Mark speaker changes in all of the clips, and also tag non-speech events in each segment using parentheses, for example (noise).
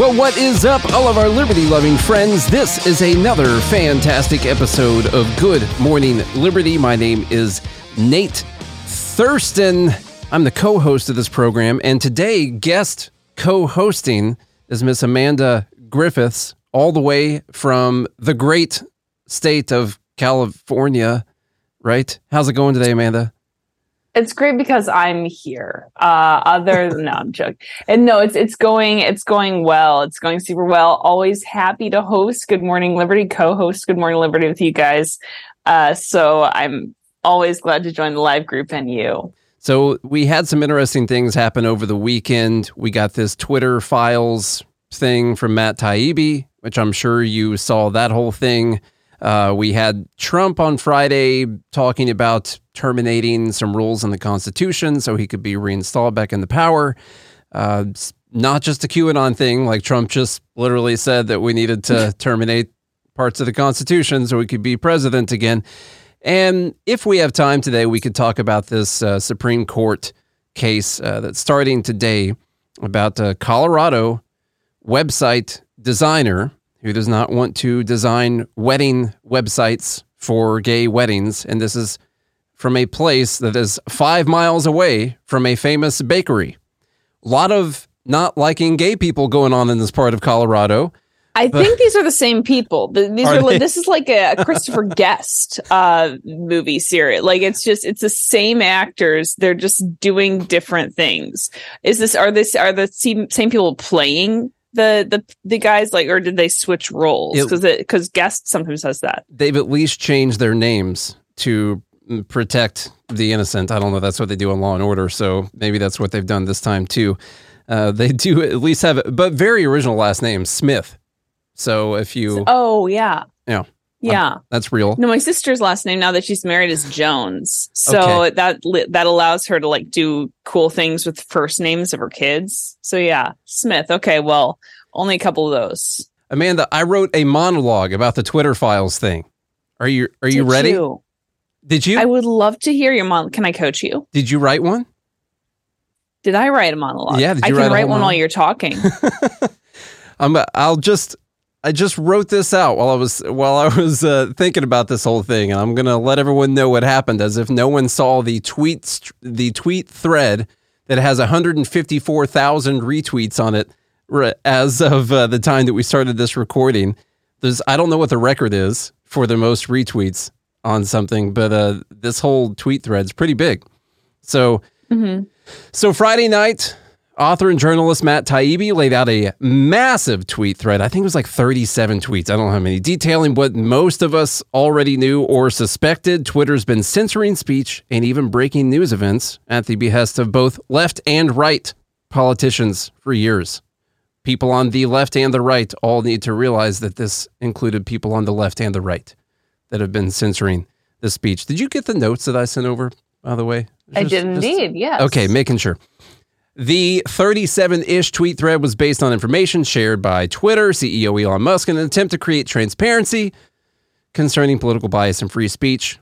Speaker 1: Well, what is up, all of our liberty loving friends? This is another fantastic episode of Good Morning Liberty. My name is Nate Thurston. I'm the co host of this program, and today, guest co hosting is Miss Amanda Griffiths, all the way from the great state of California, right? How's it going today, Amanda?
Speaker 2: It's great because I'm here. Uh, other than no, I'm joking. And no, it's it's going it's going well. It's going super well. Always happy to host Good Morning Liberty, co-host Good Morning Liberty with you guys. Uh, so I'm always glad to join the live group and you.
Speaker 1: So we had some interesting things happen over the weekend. We got this Twitter files thing from Matt Taibbi, which I'm sure you saw that whole thing. Uh, we had Trump on Friday talking about terminating some rules in the Constitution so he could be reinstalled back in the power. Uh, not just a QAnon thing, like Trump just literally said that we needed to (laughs) terminate parts of the Constitution so we could be president again. And if we have time today, we could talk about this uh, Supreme Court case uh, that's starting today about a Colorado website designer who does not want to design wedding websites for gay weddings. And this is from a place that is five miles away from a famous bakery. A lot of not liking gay people going on in this part of Colorado.
Speaker 2: I think these are the same people. These are, are this is like a, Christopher (laughs) Guest uh, movie series. Like it's just it's the same actors. They're just doing different things. Is this are this are the same, same people playing the the the guys like or did they switch roles? Because because guest sometimes says that.
Speaker 1: They've at least changed their names to protect the innocent. I don't know that's what they do on law and order so maybe that's what they've done this time too. Uh, they (laughs) do at least have but very original last name smith. So if you
Speaker 2: oh yeah.
Speaker 1: Yeah
Speaker 2: yeah,
Speaker 1: that's real.
Speaker 2: No, my sister's last name now that she's married is Jones, so okay. that that allows her to like do cool things with first names of her kids. So yeah, Smith. Okay, well, only a couple of those.
Speaker 1: Amanda, I wrote a monologue about the Twitter files thing. Are you are you
Speaker 2: Did
Speaker 1: ready?
Speaker 2: You?
Speaker 1: Did you?
Speaker 2: I would love to hear your mon. Can I coach you?
Speaker 1: Did you write one?
Speaker 2: Did I write a monologue?
Speaker 1: Yeah,
Speaker 2: I can
Speaker 1: write,
Speaker 2: write one while you're talking. (laughs)
Speaker 1: I'm. I'll just I just wrote this out while I was while I was uh, thinking about this whole thing, and I'm gonna let everyone know what happened, as if no one saw the tweets the tweet thread that has 154,000 retweets on it as of uh, the time that we started this recording. There's I don't know what the record is for the most retweets on something, but uh, this whole tweet thread's pretty big. So, mm-hmm. so Friday night, Author and journalist Matt Taibbi laid out a massive tweet thread. I think it was like 37 tweets. I don't know how many, detailing what most of us already knew or suspected. Twitter's been censoring speech and even breaking news events at the behest of both left and right politicians for years. People on the left and the right all need to realize that this included people on the left and the right that have been censoring the speech. Did you get the notes that I sent over, by the way?
Speaker 2: Just, I did indeed, yes.
Speaker 1: Okay, making sure. The 37 ish tweet thread was based on information shared by Twitter CEO Elon Musk in an attempt to create transparency concerning political bias and free speech.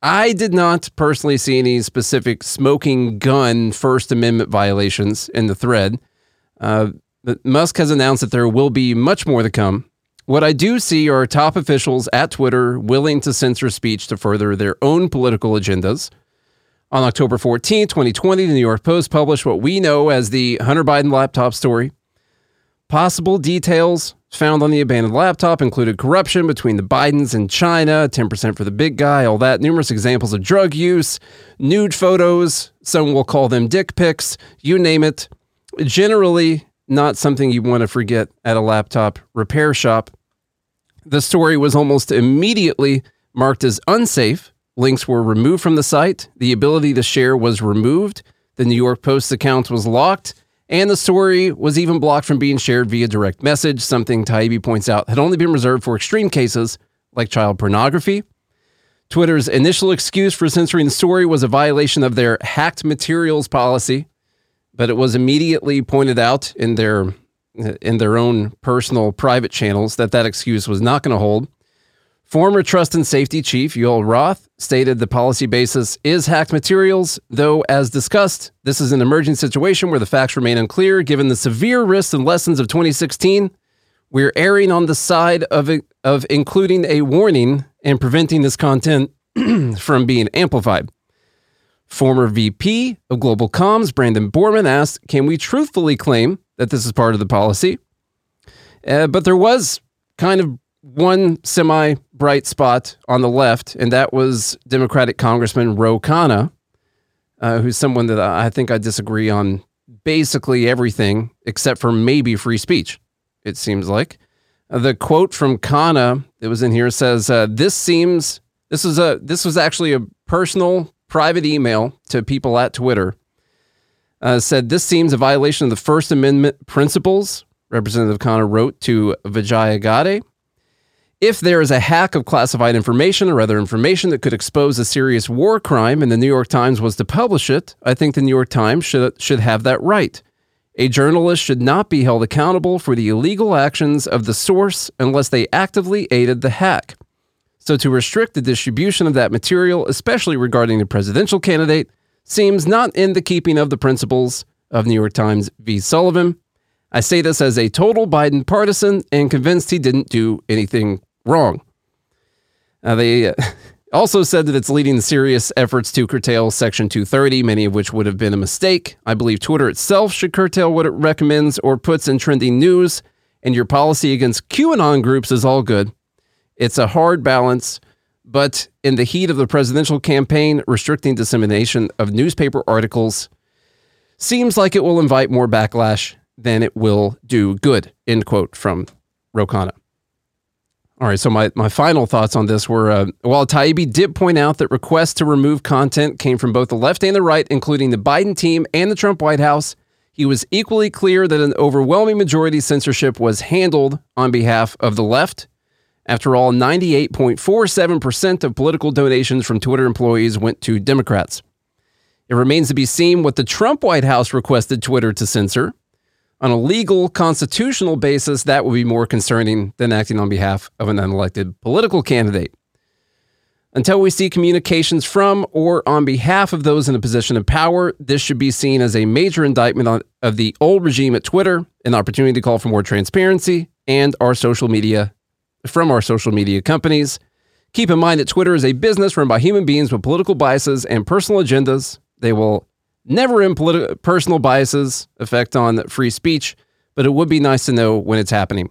Speaker 1: I did not personally see any specific smoking gun First Amendment violations in the thread. Uh, but Musk has announced that there will be much more to come. What I do see are top officials at Twitter willing to censor speech to further their own political agendas. On October 14, 2020, the New York Post published what we know as the Hunter Biden laptop story. Possible details found on the abandoned laptop included corruption between the Bidens and China, 10% for the big guy, all that, numerous examples of drug use, nude photos, some will call them dick pics, you name it. Generally, not something you want to forget at a laptop repair shop. The story was almost immediately marked as unsafe. Links were removed from the site. The ability to share was removed. The New York Post account was locked and the story was even blocked from being shared via direct message, something Taibbi points out had only been reserved for extreme cases like child pornography. Twitter's initial excuse for censoring the story was a violation of their hacked materials policy, but it was immediately pointed out in their in their own personal private channels that that excuse was not going to hold. Former Trust and Safety Chief Yoel Roth stated the policy basis is hacked materials, though, as discussed, this is an emerging situation where the facts remain unclear. Given the severe risks and lessons of 2016, we're erring on the side of, of including a warning and preventing this content (clears throat) from being amplified. Former VP of Global Comms, Brandon Borrman, asked Can we truthfully claim that this is part of the policy? Uh, but there was kind of one semi bright spot on the left, and that was Democratic Congressman Ro Khanna, uh, who's someone that I think I disagree on basically everything except for maybe free speech, it seems like. Uh, the quote from Khanna that was in here says, uh, This seems, this is a, this was actually a personal private email to people at Twitter. Uh, said, This seems a violation of the First Amendment principles. Representative Khanna wrote to Vijaya Gadde if there is a hack of classified information or other information that could expose a serious war crime and the New York Times was to publish it, I think the New York Times should, should have that right. A journalist should not be held accountable for the illegal actions of the source unless they actively aided the hack. So, to restrict the distribution of that material, especially regarding the presidential candidate, seems not in the keeping of the principles of New York Times v. Sullivan. I say this as a total Biden partisan and convinced he didn't do anything Wrong. Uh, they uh, (laughs) also said that it's leading serious efforts to curtail Section 230, many of which would have been a mistake. I believe Twitter itself should curtail what it recommends or puts in trending news, and your policy against QAnon groups is all good. It's a hard balance, but in the heat of the presidential campaign, restricting dissemination of newspaper articles seems like it will invite more backlash than it will do good. End quote from Ro Khanna. All right, so my, my final thoughts on this were uh, while Taibbi did point out that requests to remove content came from both the left and the right, including the Biden team and the Trump White House, he was equally clear that an overwhelming majority censorship was handled on behalf of the left. After all, 98.47% of political donations from Twitter employees went to Democrats. It remains to be seen what the Trump White House requested Twitter to censor. On a legal, constitutional basis, that would be more concerning than acting on behalf of an unelected political candidate. Until we see communications from or on behalf of those in a position of power, this should be seen as a major indictment on, of the old regime at Twitter, an opportunity to call for more transparency, and our social media from our social media companies. Keep in mind that Twitter is a business run by human beings with political biases and personal agendas. They will never in politi- personal biases effect on free speech, but it would be nice to know when it's happening.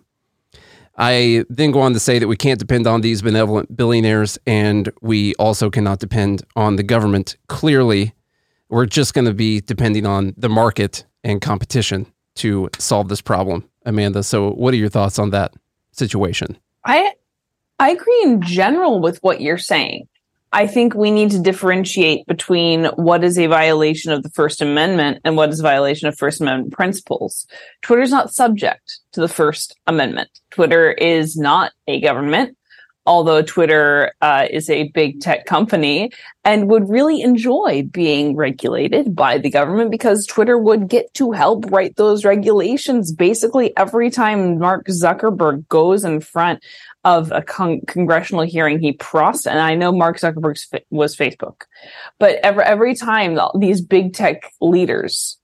Speaker 1: I then go on to say that we can't depend on these benevolent billionaires, and we also cannot depend on the government. Clearly, we're just going to be depending on the market and competition to solve this problem. Amanda, so what are your thoughts on that situation?
Speaker 2: I I agree in general with what you're saying. I think we need to differentiate between what is a violation of the First Amendment and what is a violation of First Amendment principles. Twitter is not subject to the First Amendment. Twitter is not a government. although Twitter uh, is a big tech company and would really enjoy being regulated by the government because Twitter would get to help write those regulations basically every time Mark Zuckerberg goes in front of a con- congressional hearing he processed and i know mark zuckerberg was facebook. But every, every time these big tech leaders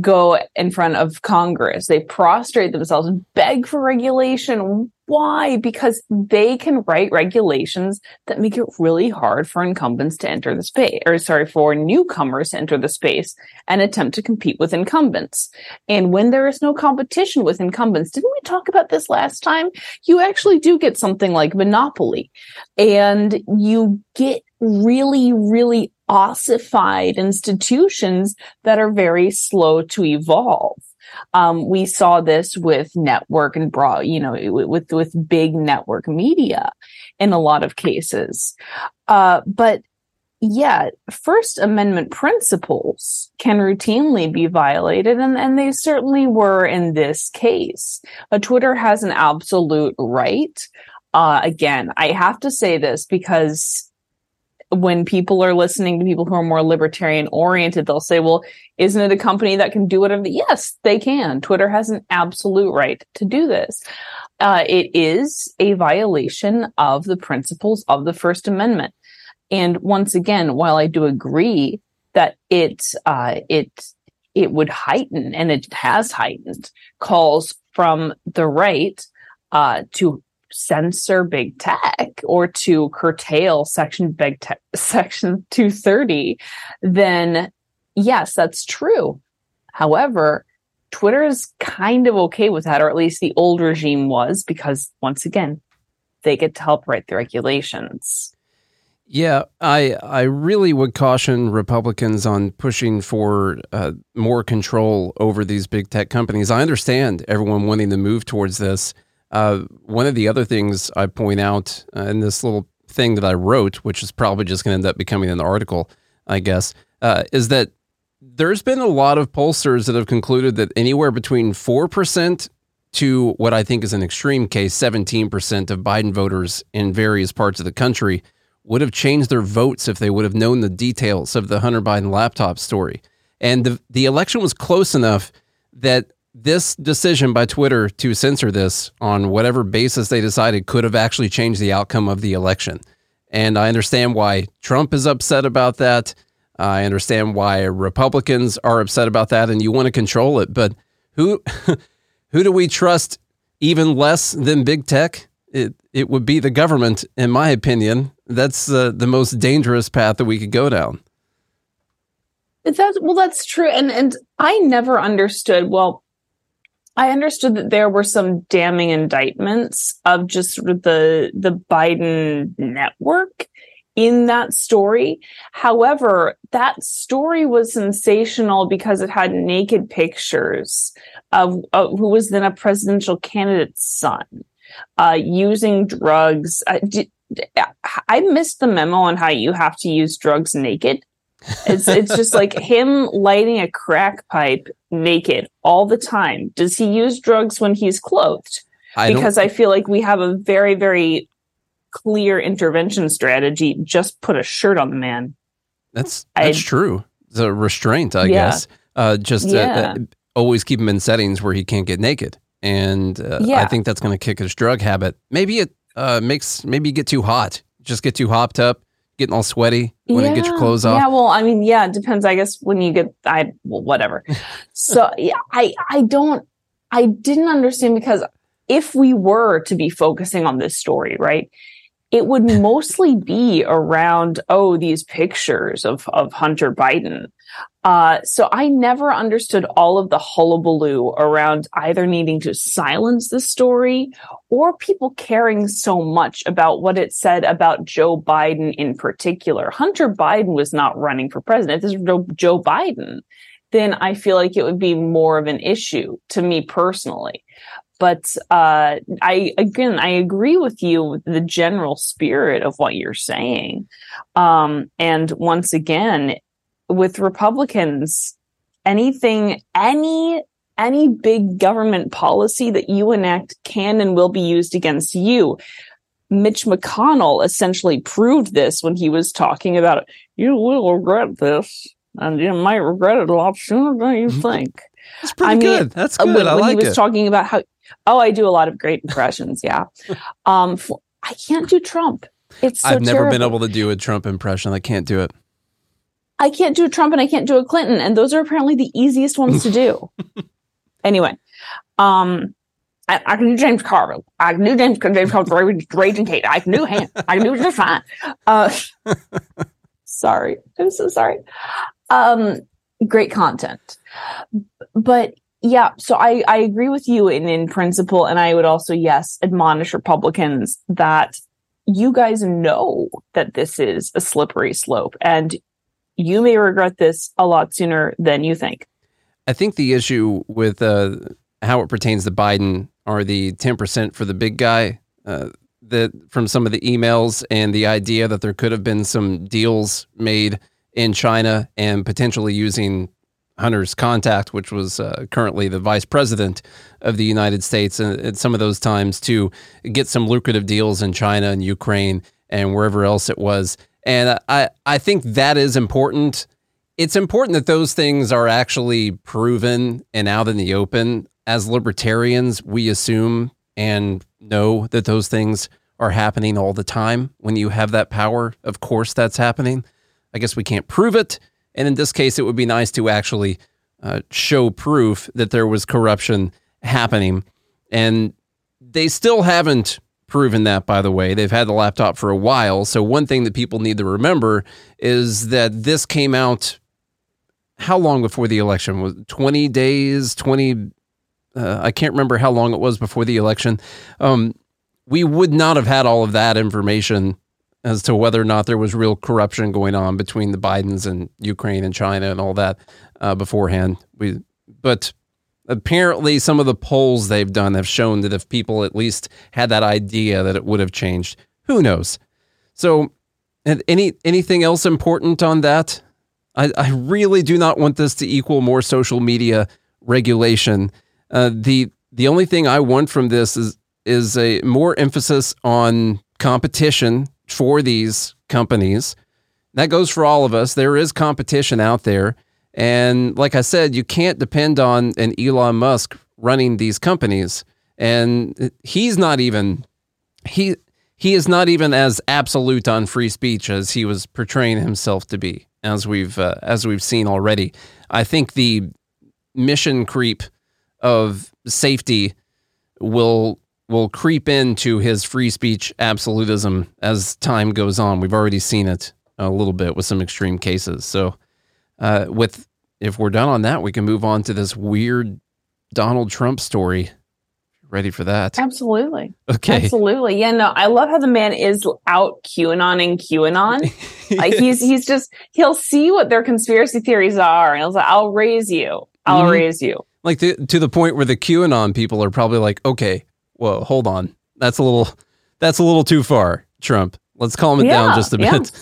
Speaker 2: go in front of Congress. They prostrate themselves and beg for regulation. Why? Because they can write regulations that make it really hard for incumbents to enter the space, or sorry, for newcomers to enter the space and attempt to compete with incumbents. And when there is no competition with incumbents, didn't we talk about this last time? You actually do get something like monopoly and you get really, really ossified institutions that are very slow to evolve. Um, we saw this with network and broad, you know, with with big network media in a lot of cases. Uh, but yeah, First Amendment principles can routinely be violated, and, and they certainly were in this case. Uh, Twitter has an absolute right. Uh, again, I have to say this because when people are listening to people who are more libertarian oriented, they'll say, well, isn't it a company that can do whatever? Yes, they can. Twitter has an absolute right to do this. Uh, it is a violation of the principles of the First Amendment. And once again, while I do agree that it, uh, it, it would heighten and it has heightened calls from the right, uh, to censor big tech or to curtail section big tech section 230 then yes that's true however twitter is kind of okay with that or at least the old regime was because once again they get to help write the regulations
Speaker 1: yeah, I I really would caution Republicans on pushing for uh, more control over these big tech companies. I understand everyone wanting to move towards this, uh, one of the other things I point out uh, in this little thing that I wrote, which is probably just going to end up becoming an article, I guess, uh, is that there's been a lot of pollsters that have concluded that anywhere between 4% to what I think is an extreme case, 17% of Biden voters in various parts of the country would have changed their votes if they would have known the details of the Hunter Biden laptop story. And the, the election was close enough that this decision by Twitter to censor this on whatever basis they decided could have actually changed the outcome of the election. And I understand why Trump is upset about that. I understand why Republicans are upset about that and you want to control it, but who (laughs) who do we trust even less than big tech? It it would be the government in my opinion. That's uh, the most dangerous path that we could go down.
Speaker 2: That's well that's true and and I never understood well I understood that there were some damning indictments of just sort of the the Biden network in that story. However, that story was sensational because it had naked pictures of, of who was then a presidential candidate's son uh, using drugs. Uh, did, I missed the memo on how you have to use drugs naked. It's it's just like him lighting a crack pipe naked all the time. Does he use drugs when he's clothed? I because I feel like we have a very very clear intervention strategy. Just put a shirt on the man.
Speaker 1: That's that's I, true. The restraint, I yeah. guess. Uh, just uh, yeah. uh, always keep him in settings where he can't get naked, and uh, yeah. I think that's going to kick his drug habit. Maybe it uh, makes maybe you get too hot, just get too hopped up getting all sweaty when yeah. you get your clothes off?
Speaker 2: Yeah, well, I mean, yeah, it depends. I guess when you get, I well, whatever. (laughs) so yeah, I I don't, I didn't understand because if we were to be focusing on this story, right, it would mostly be around oh these pictures of of Hunter Biden uh, so I never understood all of the hullabaloo around either needing to silence the story or people caring so much about what it said about Joe Biden in particular. Hunter Biden was not running for president. This is Joe Biden. Then I feel like it would be more of an issue to me personally. But uh, I again, I agree with you with the general spirit of what you're saying. Um, and once again, with Republicans, anything, any any big government policy that you enact can and will be used against you. Mitch McConnell essentially proved this when he was talking about it. You will regret this, and you might regret it a lot sooner than you
Speaker 1: Mm-hmm.
Speaker 2: think.
Speaker 1: That's pretty
Speaker 2: I mean,
Speaker 1: good. That's
Speaker 2: Uh,
Speaker 1: good.
Speaker 2: When,
Speaker 1: I
Speaker 2: when
Speaker 1: like
Speaker 2: he was
Speaker 1: it.
Speaker 2: talking about how, oh, I do a lot of great impressions. Yeah. (laughs) um, for, I can't do Trump. It's so
Speaker 1: I've never been able to do a Trump impression. I can't do it.
Speaker 2: I can't do a Trump and I can't do a Clinton, and those are apparently the easiest ones to do. (laughs) anyway, um, I, I can do James Carville. I can do James James Carville, Raging Cajun. I can do him. I can do just fine. Uh, (laughs) sorry, I'm so sorry. Um, great content, but yeah. So I I agree with you in in principle, and I would also yes admonish Republicans that you guys know that this is a slippery slope and you may regret this a lot sooner than you think.
Speaker 1: I think the issue with uh, how it pertains to Biden are the 10% for the big guy. Uh, that from some of the emails and the idea that there could have been some deals made in China and potentially using Hunter's contact, which was uh, currently the vice president of the United States, and at some of those times to get some lucrative deals in China and Ukraine and wherever else it was. And I, I think that is important. It's important that those things are actually proven and out in the open. As libertarians, we assume and know that those things are happening all the time. When you have that power, of course, that's happening. I guess we can't prove it. And in this case, it would be nice to actually uh, show proof that there was corruption happening. And they still haven't proven that, by the way. They've had the laptop for a while. So, one thing that people need to remember is that this came out how long before the election? Was 20 days, 20? Uh, I can't remember how long it was before the election. Um, we would not have had all of that information as to whether or not there was real corruption going on between the Bidens and Ukraine and China and all that uh, beforehand. We, but apparently, some of the polls they've done have shown that if people at least had that idea, that it would have changed. Who knows? So, any anything else important on that? I, I really do not want this to equal more social media regulation. Uh, the the only thing I want from this is is a more emphasis on competition for these companies. That goes for all of us. There is competition out there. And like I said, you can't depend on an Elon Musk running these companies. And he's not even he he is not even as absolute on free speech as he was portraying himself to be, as we've uh, as we've seen already. I think the mission creep of safety will will creep into his free speech absolutism as time goes on. We've already seen it a little bit with some extreme cases. So, uh, with if we're done on that, we can move on to this weird Donald Trump story. Ready for that?
Speaker 2: Absolutely.
Speaker 1: Okay.
Speaker 2: Absolutely. Yeah, no, I love how the man is out QAnon and (laughs) QAnon. Like he's he's just he'll see what their conspiracy theories are and he'll say, I'll raise you. I'll
Speaker 1: Mhm.
Speaker 2: raise you.
Speaker 1: like to, to the point where the QAnon people are probably like, okay, whoa, hold on, that's a little, that's a little too far, Trump. Let's calm it down just a
Speaker 2: yeah.
Speaker 1: bit.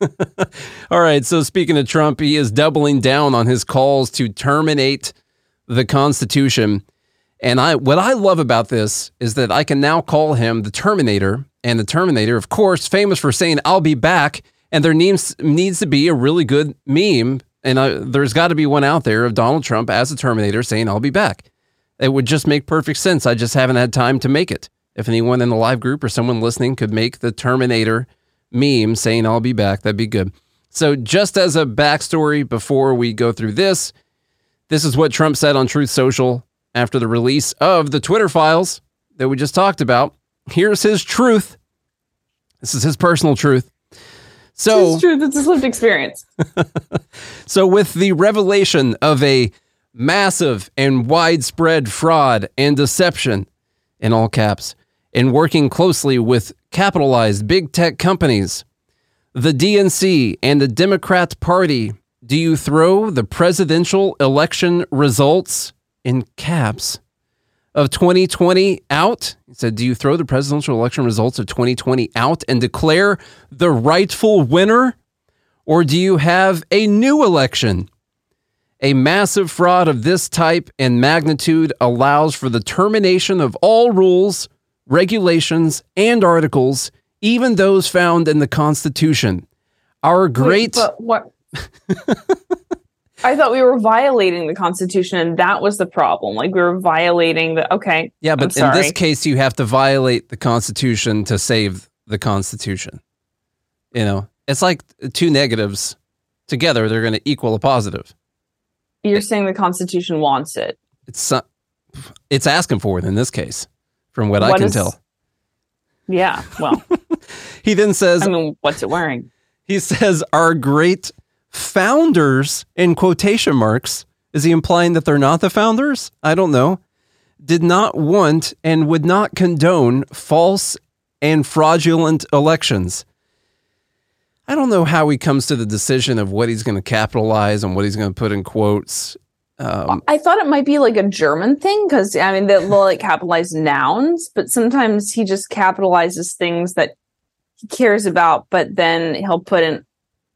Speaker 1: (laughs) All right. So speaking of Trump, he is doubling down on his calls to terminate the Constitution. And I, what I love about this is that I can now call him the Terminator, and the Terminator, of course, famous for saying "I'll be back." And there needs needs to be a really good meme, and I, there's got to be one out there of Donald Trump as a Terminator saying "I'll be back." It would just make perfect sense. I just haven't had time to make it. If anyone in the live group or someone listening could make the Terminator meme saying "I'll be back," that'd be good. So, just as a backstory before we go through this, this is what Trump said on Truth Social after the release of the Twitter files that we just talked about. Here's his truth. This is his personal truth. So,
Speaker 2: it's true. His lived experience. (laughs)
Speaker 1: so with the revelation of a massive and widespread fraud and deception, in all caps, in working closely with capitalized big tech companies, the DNC and the Democrat Party, do you throw the presidential election results in caps of 2020 out? He said, Do you throw the presidential election results of 2020 out and declare the rightful winner? Or do you have a new election? A massive fraud of this type and magnitude allows for the termination of all rules regulations, and articles, even those found in the Constitution. Our great.
Speaker 2: Wait, but what? I thought we were violating the Constitution, and that was the problem. Like we were violating the. Okay.
Speaker 1: Yeah, but in this case, you have to violate the Constitution to save the Constitution. You know, it's like two negatives together; they're going to equal a positive.
Speaker 2: You're saying the Constitution wants it.
Speaker 1: It's it's asking for it in this case, from what, what I can is, tell.
Speaker 2: Yeah. Well, (laughs)
Speaker 1: he then says,
Speaker 2: "I mean, what's it wearing?"
Speaker 1: He says, "Our great." founders in quotation marks. Is he implying that they're not the founders? I don't know. Did not want and would not condone false and fraudulent elections. I don't know how he comes to the decision of what he's going to capitalize and what he's going to put in quotes.
Speaker 2: Um, I thought it might be like a German thing because I mean they'll like capitalize nouns, but sometimes he just capitalizes things that he cares about, but then he'll put in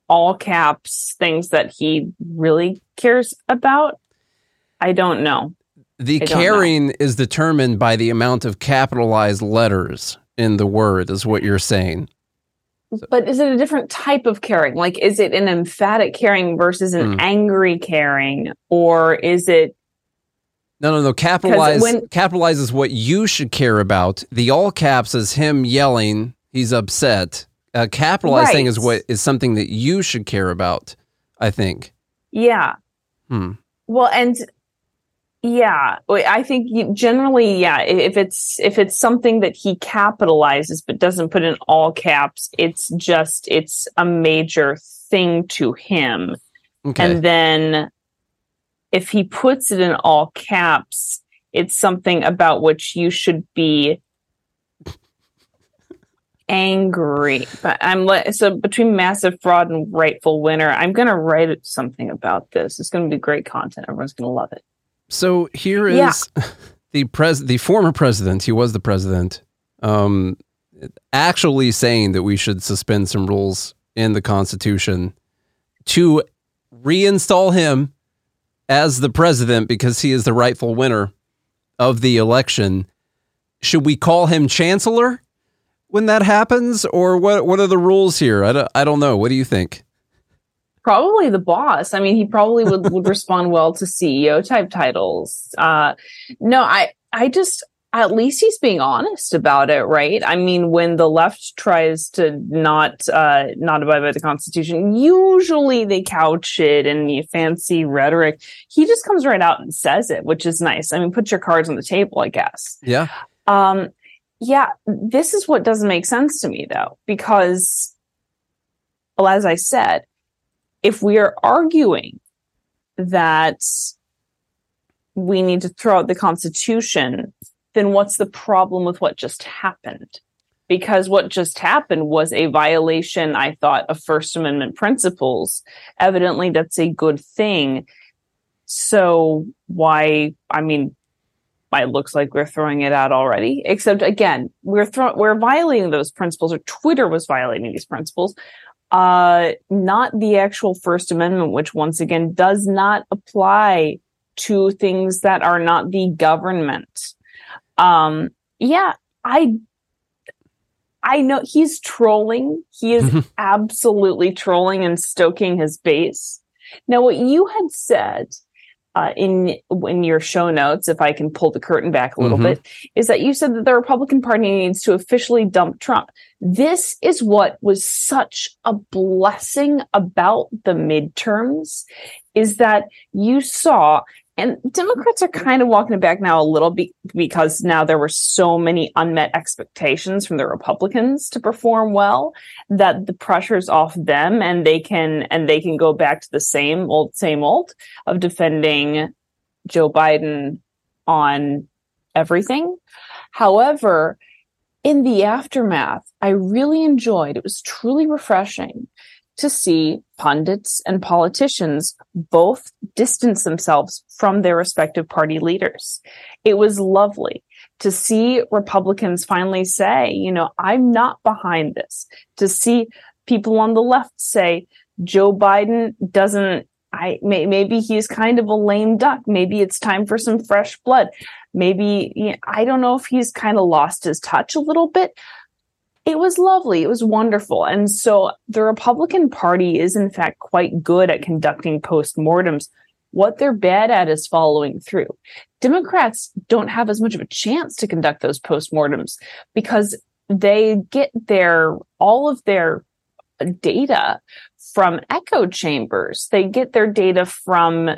Speaker 2: all caps things that he really cares about. I don't know.
Speaker 1: The caring know. is determined by the amount of capitalized letters in the word, is what you're saying.
Speaker 2: But is it a different type of caring? Like, is it an emphatic caring versus an mm. angry caring, or is it?
Speaker 1: No, no, no. Capitalize when, capitalize is what you should care about. The all caps is him yelling. He's upset uh, capitalizing right. is what is something that you should care about. I think.
Speaker 2: Yeah.
Speaker 1: Hmm.
Speaker 2: Well, and yeah, I think generally, yeah. If it's if it's something that he capitalizes but doesn't put in all caps, it's just it's a major thing to him. Okay. And then if he puts it in all caps, it's something about which you should be angry, but I'm le- so between massive fraud and rightful winner. I'm going to write something about this. It's going to be great content. Everyone's going to love it.
Speaker 1: So here is yeah. the pres the former president. He was the president. Um, actually saying that we should suspend some rules in the Constitution to reinstall him as the president because he is the rightful winner of the election. Should we call him chancellor? when that happens, or what? What are the rules here? I don't, I don't know. What do you think?
Speaker 2: Probably the boss. I mean, he probably would, would respond well to CEO type titles. Uh, no, I I just at least he's being honest about it, right? I mean, when the left tries to not uh, not abide by the Constitution, usually they couch it in fancy rhetoric. He just comes right out and says it, which is nice. I mean, put your cards on the table, I guess.
Speaker 1: Yeah.
Speaker 2: Um, yeah, this is what doesn't make sense to me though, because well, as I said, if we are arguing that we need to throw out the Constitution, then what's the problem with what just happened? Because what just happened was a violation, I thought, of First Amendment principles. Evidently, that's a good thing. So, why, I mean, it looks like we're throwing it out already. Except again, we're throwing we're violating those principles, or Twitter was violating these principles, uh, not the actual First Amendment, which once again does not apply to things that are not the government. Um, yeah, I I know he's trolling. He is (laughs) absolutely trolling and stoking his base. Now, what you had said uh, in in your show notes, if I can pull the curtain back a little mm-hmm. bit, is that you said that the Republican Party needs to officially dump Trump. This is what was such a blessing about the midterms, is that you saw and mm-hmm. Democrats are kind of walking it back now a little bit because now there were so many unmet expectations from the Republicans to perform well that the pressure's off them and they can and they can go back to the same old same old of defending Joe Biden on everything. However, in the aftermath, I really enjoyed it was truly refreshing to see pundits and politicians both distance themselves from their respective party leaders. It was lovely to see Republicans finally say, you know, I'm not behind this. To see people on the left say, Joe Biden doesn't I may, maybe he's kind of a lame duck. Maybe it's time for some fresh blood. maybe you know, I don't know if he's kind of lost his touch a little bit. It was lovely. It was wonderful. And so the Republican Party is, in fact, quite good at conducting postmortems. What they're bad at is following through. Democrats don't have as much of a chance to conduct those postmortems because they get their all of their data from echo chambers. They get their data from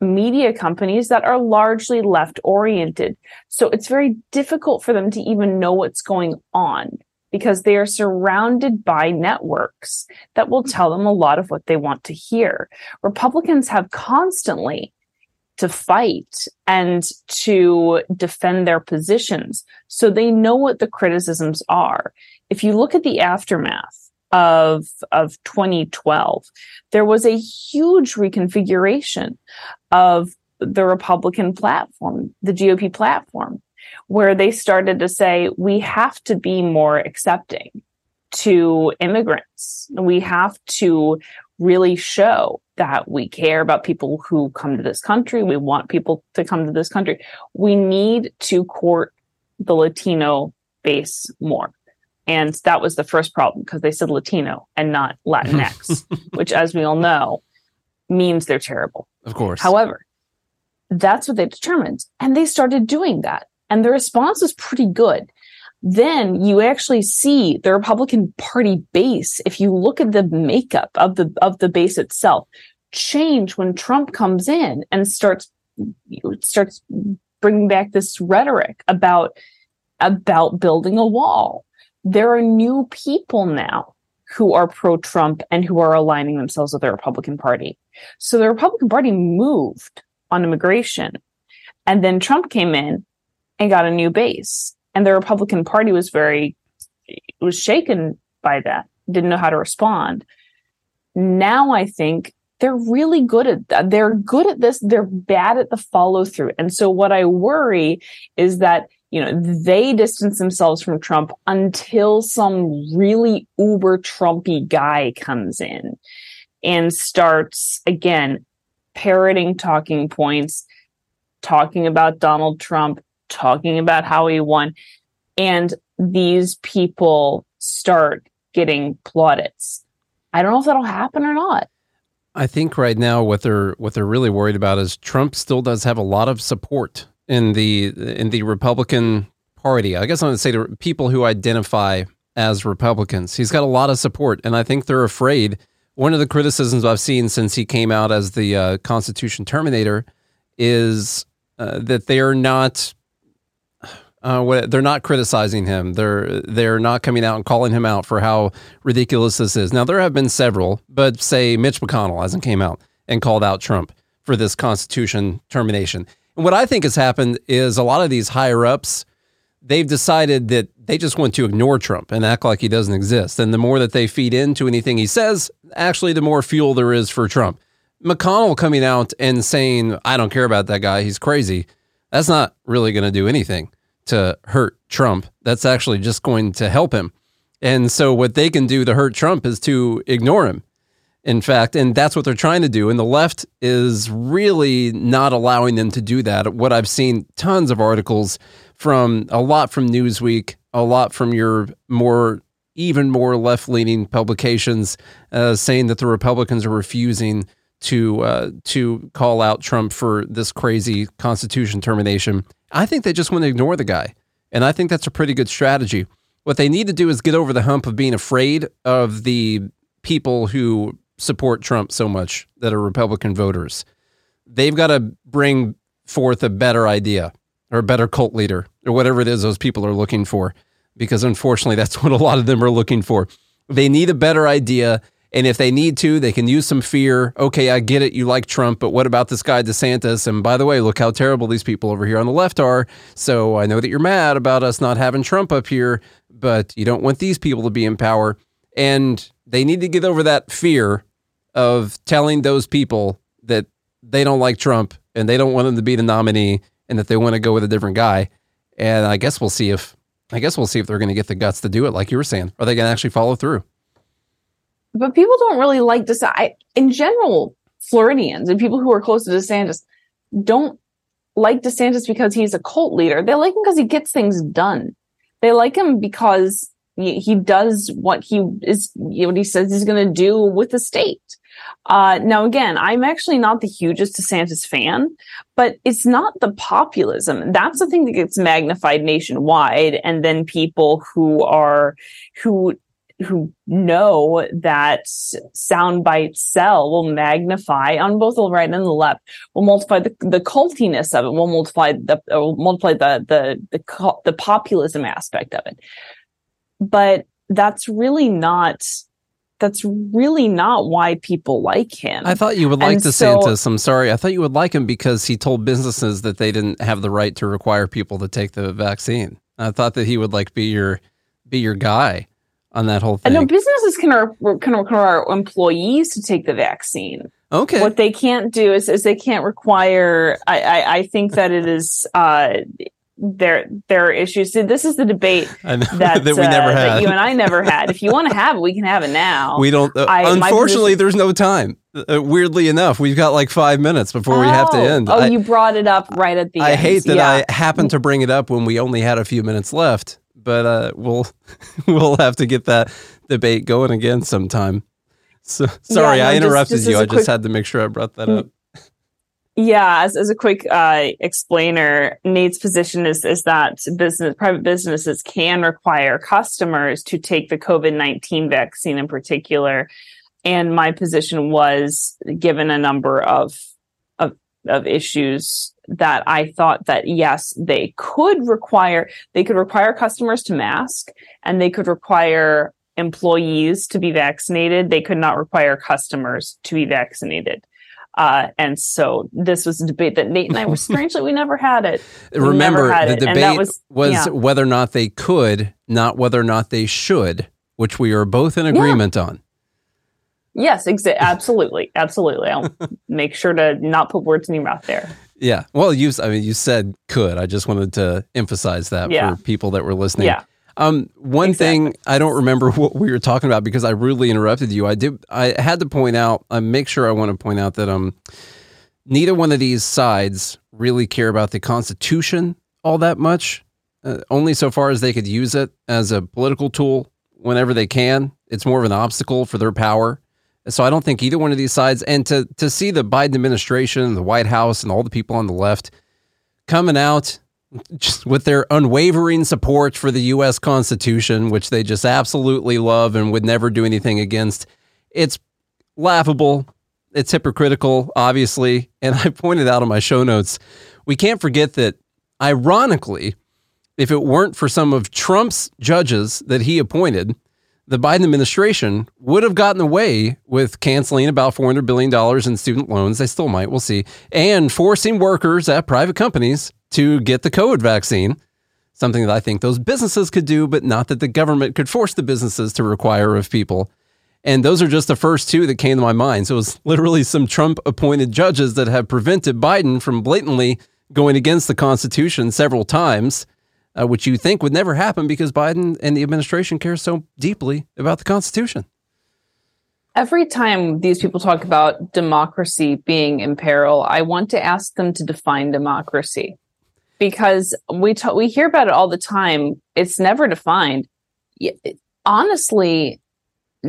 Speaker 2: media companies that are largely left oriented. So it's very difficult for them to even know what's going on because they are surrounded by networks that will hmm. tell them a lot of what they want to hear. Republicans have constantly to fight and to defend their positions. So they know what the criticisms are. If you look at the aftermath of, of 2012, there was a huge reconfiguration of the Republican platform, the GOP platform, where they started to say, we have to be more accepting to immigrants. We have to really show that we care about people who come to this country. We want people to come to this country. We need to court the Latino base more. And that was the first problem because they said Latino and not Latinx, (laughs) which, as we all know, means they're terrible.
Speaker 1: Of course.
Speaker 2: However, that's what they determined. And they started doing that. And the response was pretty good then you actually see the Republican Party base, if you look at the makeup of the of the base itself, change when Trump comes in and starts starts bringing back this rhetoric about about building a wall. There are new people now who are pro Trump and who are aligning themselves with the Republican Party. So the Republican Party moved on immigration. And then Trump came in and got a new base and the Republican Party was very was shaken by that, didn't know how to respond. Now I think they're really good at that. They're good at this. They're bad at the follow through. And so what I worry is that, you know, they distance themselves from Trump until some really uber Trumpy guy comes in and starts again parroting talking points, talking about Donald Trump, talking about how he won. And these people start getting plaudits. I don't know if that'll happen or not.
Speaker 1: I think right now what they're what they're really worried about is Trump still does have a lot of support in the in the Republican Party. I guess I'm going to say to people who identify as Republicans. He's got a lot of support, and I think they're afraid. One of the criticisms I've seen since he came out as the uh, Constitution Terminator is uh, that they are not uh, they're not criticizing him. They're they're not coming out and calling him out for how ridiculous this is. Now there have been several, but say Mitch McConnell hasn't came out and called out Trump for this Constitution termination. And what I think has happened is a lot of these higher ups, they've decided that they just want to ignore Trump and act like he doesn't exist. And the more that they feed into anything he says, actually, the more fuel there is for Trump. McConnell coming out and saying, "I don't care about that guy. He's crazy." That's not really going to do anything to hurt Trump. That's actually just going to help him. And so, what they can do to hurt Trump is to ignore him. In fact, and that's what they're trying to do. And the left is really not allowing them to do that. What I've seen tons of articles from a lot from Newsweek, a lot from your more, even more left leaning publications uh, saying that the Republicans are refusing to uh, to call out Trump for this crazy constitution termination. I think they just want to ignore the guy. And I think that's a pretty good strategy. What they need to do is get over the hump of being afraid of the people who support Trump so much that are Republican voters. They've got to bring forth a better idea or a better cult leader or whatever it is those people are looking for. Because unfortunately, that's (laughs) what a lot of them are looking for. They need a better idea and if they need to, they can use some fear. Okay, I get it. You like Trump, but what about this guy DeSantis? And by the way, look how terrible these people over here on the left are. So I know that you're mad about us not having Trump up here, but you don't want these people to be in power. And they need to get over that fear of telling those people that they don't like Trump and they don't want him to be the nominee and that they want to go with a different guy. And I guess we'll see if I guess we'll see if they're going to get the guts to do it, like you were saying. Are they going to actually follow through?
Speaker 2: But people don't really like DeSantis. I, in general, Floridians and people who are close to DeSantis don't like DeSantis because he's a cult leader. They like him because he gets things done. They like him because he, he does what he is, what he says he's going to do with the state. Uh, now, again, I'm actually not the hugest DeSantis fan, but it's not the populism. That's the thing that gets magnified nationwide. And then people who are, who who know that sound bites sell will magnify on both the right and the left will multiply the, the cultiness of it will multiply the will multiply the the the, the populism aspect of it but that's really not that's really not why people like him.
Speaker 1: I thought you would like and DeSantis. So, I'm sorry. I thought you would like him because he told businesses that they didn't have the right to require people to take the vaccine. I thought that he would like be your be your guy on that whole thing.
Speaker 2: I know businesses can, re- can require employees to take the vaccine.
Speaker 1: Okay.
Speaker 2: What they can't do is, is they can't require. I, I, I think that it is. Uh, there there are issues. So this is the debate (laughs) that, (laughs)
Speaker 1: that we uh, never had.
Speaker 2: That you and I never had. If you want to have it, we can have it now.
Speaker 1: We don't. Uh, I, unfortunately, position, there's no time. Uh, weirdly enough, we've got like five minutes before oh, we have to oh. end.
Speaker 2: Oh, I, you brought it up right at the
Speaker 1: I
Speaker 2: end.
Speaker 1: hate that yeah. I happened to bring it up when we only had a few minutes left, but uh, we'll (laughs) we'll have to get that debate going again sometime. So, sorry, yeah, no, I interrupted just, just you. I quick, just had to make sure I brought that up. (laughs)
Speaker 2: Yeah, as, as a quick uh, explainer, Nate's position is is that business private businesses can require customers to take the COVID nineteen vaccine in particular, and my position was given a number of of of issues that I thought that yes, they could require they could require customers to mask, and they could require employees to be vaccinated. They could not require customers to be vaccinated. Uh, and so this was a debate that Nate and I were (laughs) strangely we never had it. We
Speaker 1: Remember,
Speaker 2: had
Speaker 1: the it. debate was, was yeah. whether or not they could, not whether or not they should, which we are both in agreement yeah. on.
Speaker 2: Yes, exa- absolutely, absolutely. I'll (laughs) make sure to not put words in your mouth there.
Speaker 1: Yeah. Well, you I mean you said could. I just wanted to emphasize that yeah. for people that were listening.
Speaker 2: Yeah.
Speaker 1: Um, one exactly. thing I don't remember (laughs) what we were talking about because I rudely interrupted you. I did. I had to point out. I make sure I want to point out that um, neither one of these sides really care about the Constitution all that much. Uh, only so far as they could use it as a political tool whenever they can. It's more of an obstacle for their power. So I don't think either one of these sides. And to to see the Biden administration, the White House, and all the people on the left coming out just with their unwavering support for the U.S. Constitution, which they just absolutely love and would never do anything against. It's laughable. It's hypocritical, obviously. And (laughs) I pointed out in my show notes, we can't forget that, ironically, if it weren't for some of Trump's judges that he appointed, the Biden administration would have gotten away with canceling about $400 billion in student loans. They still might, we'll see, and forcing workers at private companies to get the COVID vaccine, something that I think those businesses could do, but not that the government could force the businesses to require of people. And those are just the first two that came to my mind. So it was literally some Trump appointed judges that have prevented Biden from blatantly going against the Constitution several times, uh, which you think would never happen because Biden and the administration care so deeply about the Constitution.
Speaker 2: Every time these people talk about democracy being in peril, I want to ask them to define democracy because we t- we hear about it all the time. It's never defined. Honestly,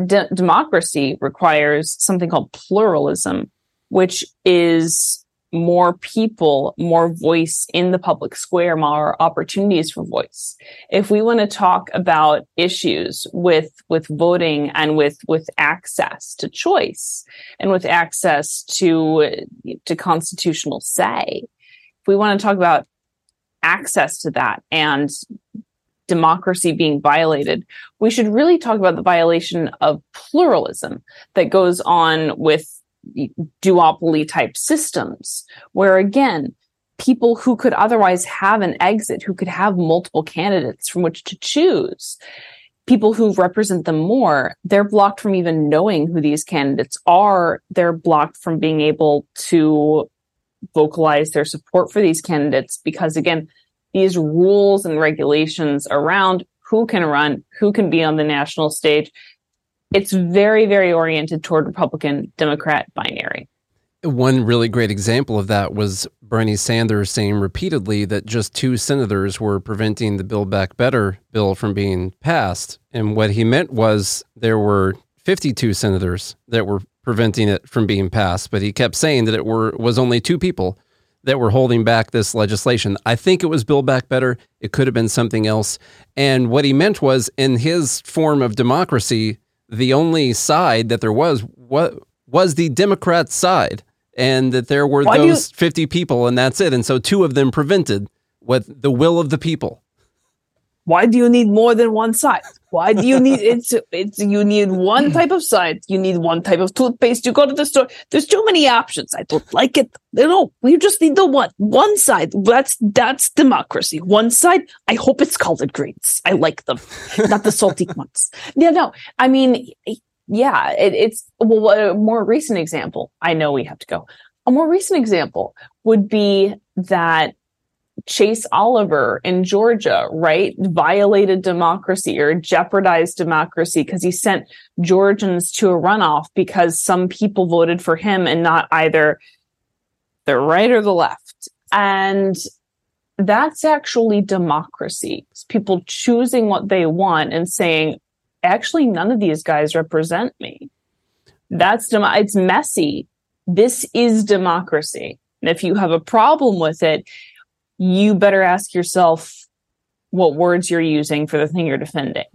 Speaker 2: de- democracy requires something called pluralism, which is more people, more voice in the public square, more opportunities for voice. If we want to talk about issues with, with voting and with, with access to choice and with access to, to constitutional say, if we want to talk about access to that and democracy being violated, we should really talk about the violation of pluralism that goes on with duopoly type systems, where again, people who could otherwise have an exit, who could have multiple candidates from which to choose, people who represent them more, they're blocked from even knowing who these candidates are. They're blocked from being able to vocalize their support for these candidates because again, these rules and regulations around who can run, who can be on the national stage, it's very, very oriented toward Republican Democrat binary.
Speaker 1: One really great example of that was Bernie Sanders saying repeatedly that just two senators were preventing the Build Back Better bill from being passed. And what he meant was there were 52 senators that were preventing it from being passed, but he kept saying that it were was only two people that were holding back this legislation. I think it was Build Back Better. It could have been something else. And what he meant was in his form of democracy, the only side that there was what was the Democrat side and that there were Why those you- 50 people and that's it. And so two of them prevented what the will of the people.
Speaker 2: Why do you need more than one side? Why do you need it's it's you need one type of side, you need one type of toothpaste. You go to the store. There's too many options. I don't like it. No, you just need the one one side. That's that's democracy. One side. I hope it's collard greens. I like them, not the salty (laughs) ones. Yeah, no. I mean, yeah, it, it's well. A more recent example. I know we have to go. A more recent example would be that Chase Oliver in Georgia, right, violated democracy or jeopardized democracy because he sent Georgians to a runoff because some people voted for him and not either the right or the left. And that's actually democracy. It's people choosing what they want and saying, actually, none of these guys represent me. That's dem- it's messy. This is democracy. And if you have a problem with it, you better ask yourself what words you're using for the thing you're defending.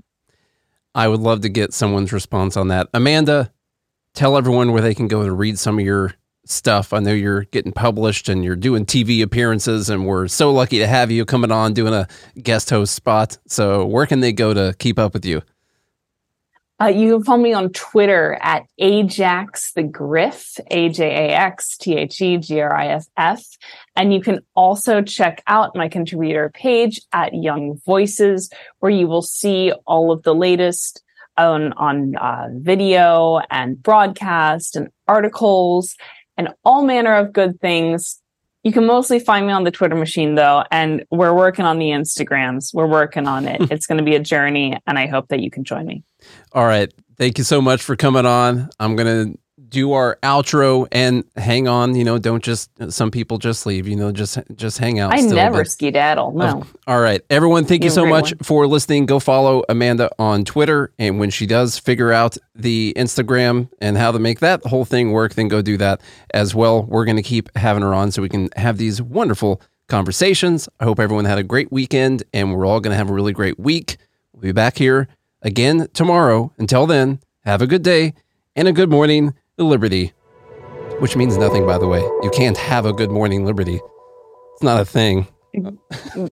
Speaker 1: I would love to get someone's response on that. Amanda, tell everyone where they can go to read some of your stuff. I know you're getting published and you're doing TV appearances, and we're so lucky to have you coming on doing a guest host spot. So, where can they go to keep up with you?
Speaker 2: Uh, you can follow me on Twitter at Ajax the Griff, A J A X T H E G R I F F. And you can also check out my contributor page at Young Voices, where you will see all of the latest on, on uh, video and broadcast and articles and all manner of good things. You can mostly find me on the Twitter machine though, and we're working on the Instagrams. We're working on it. Hmm. it's going to be a journey, and I hope that you can join me.
Speaker 1: All right. Thank you so much for coming on. I'm going to do our outro and hang on, you know, don't just some people just leave, you know, just just hang out.
Speaker 2: I still, never but, skedaddle. No.
Speaker 1: All right. Everyone, thank you, you so much one. for listening. Go follow Amanda on Twitter. And when she does figure out the Instagram and how to make that whole thing work, then go do that as well. We're going to keep having her on so we can have these wonderful conversations. I hope everyone had a great weekend and we're all going to have a really great week. We'll be back here again tomorrow. Until then, have a good day and a good morning, Liberty. Which means nothing, by the way. You can't have a good morning, Liberty. It's not a thing. Mm-hmm.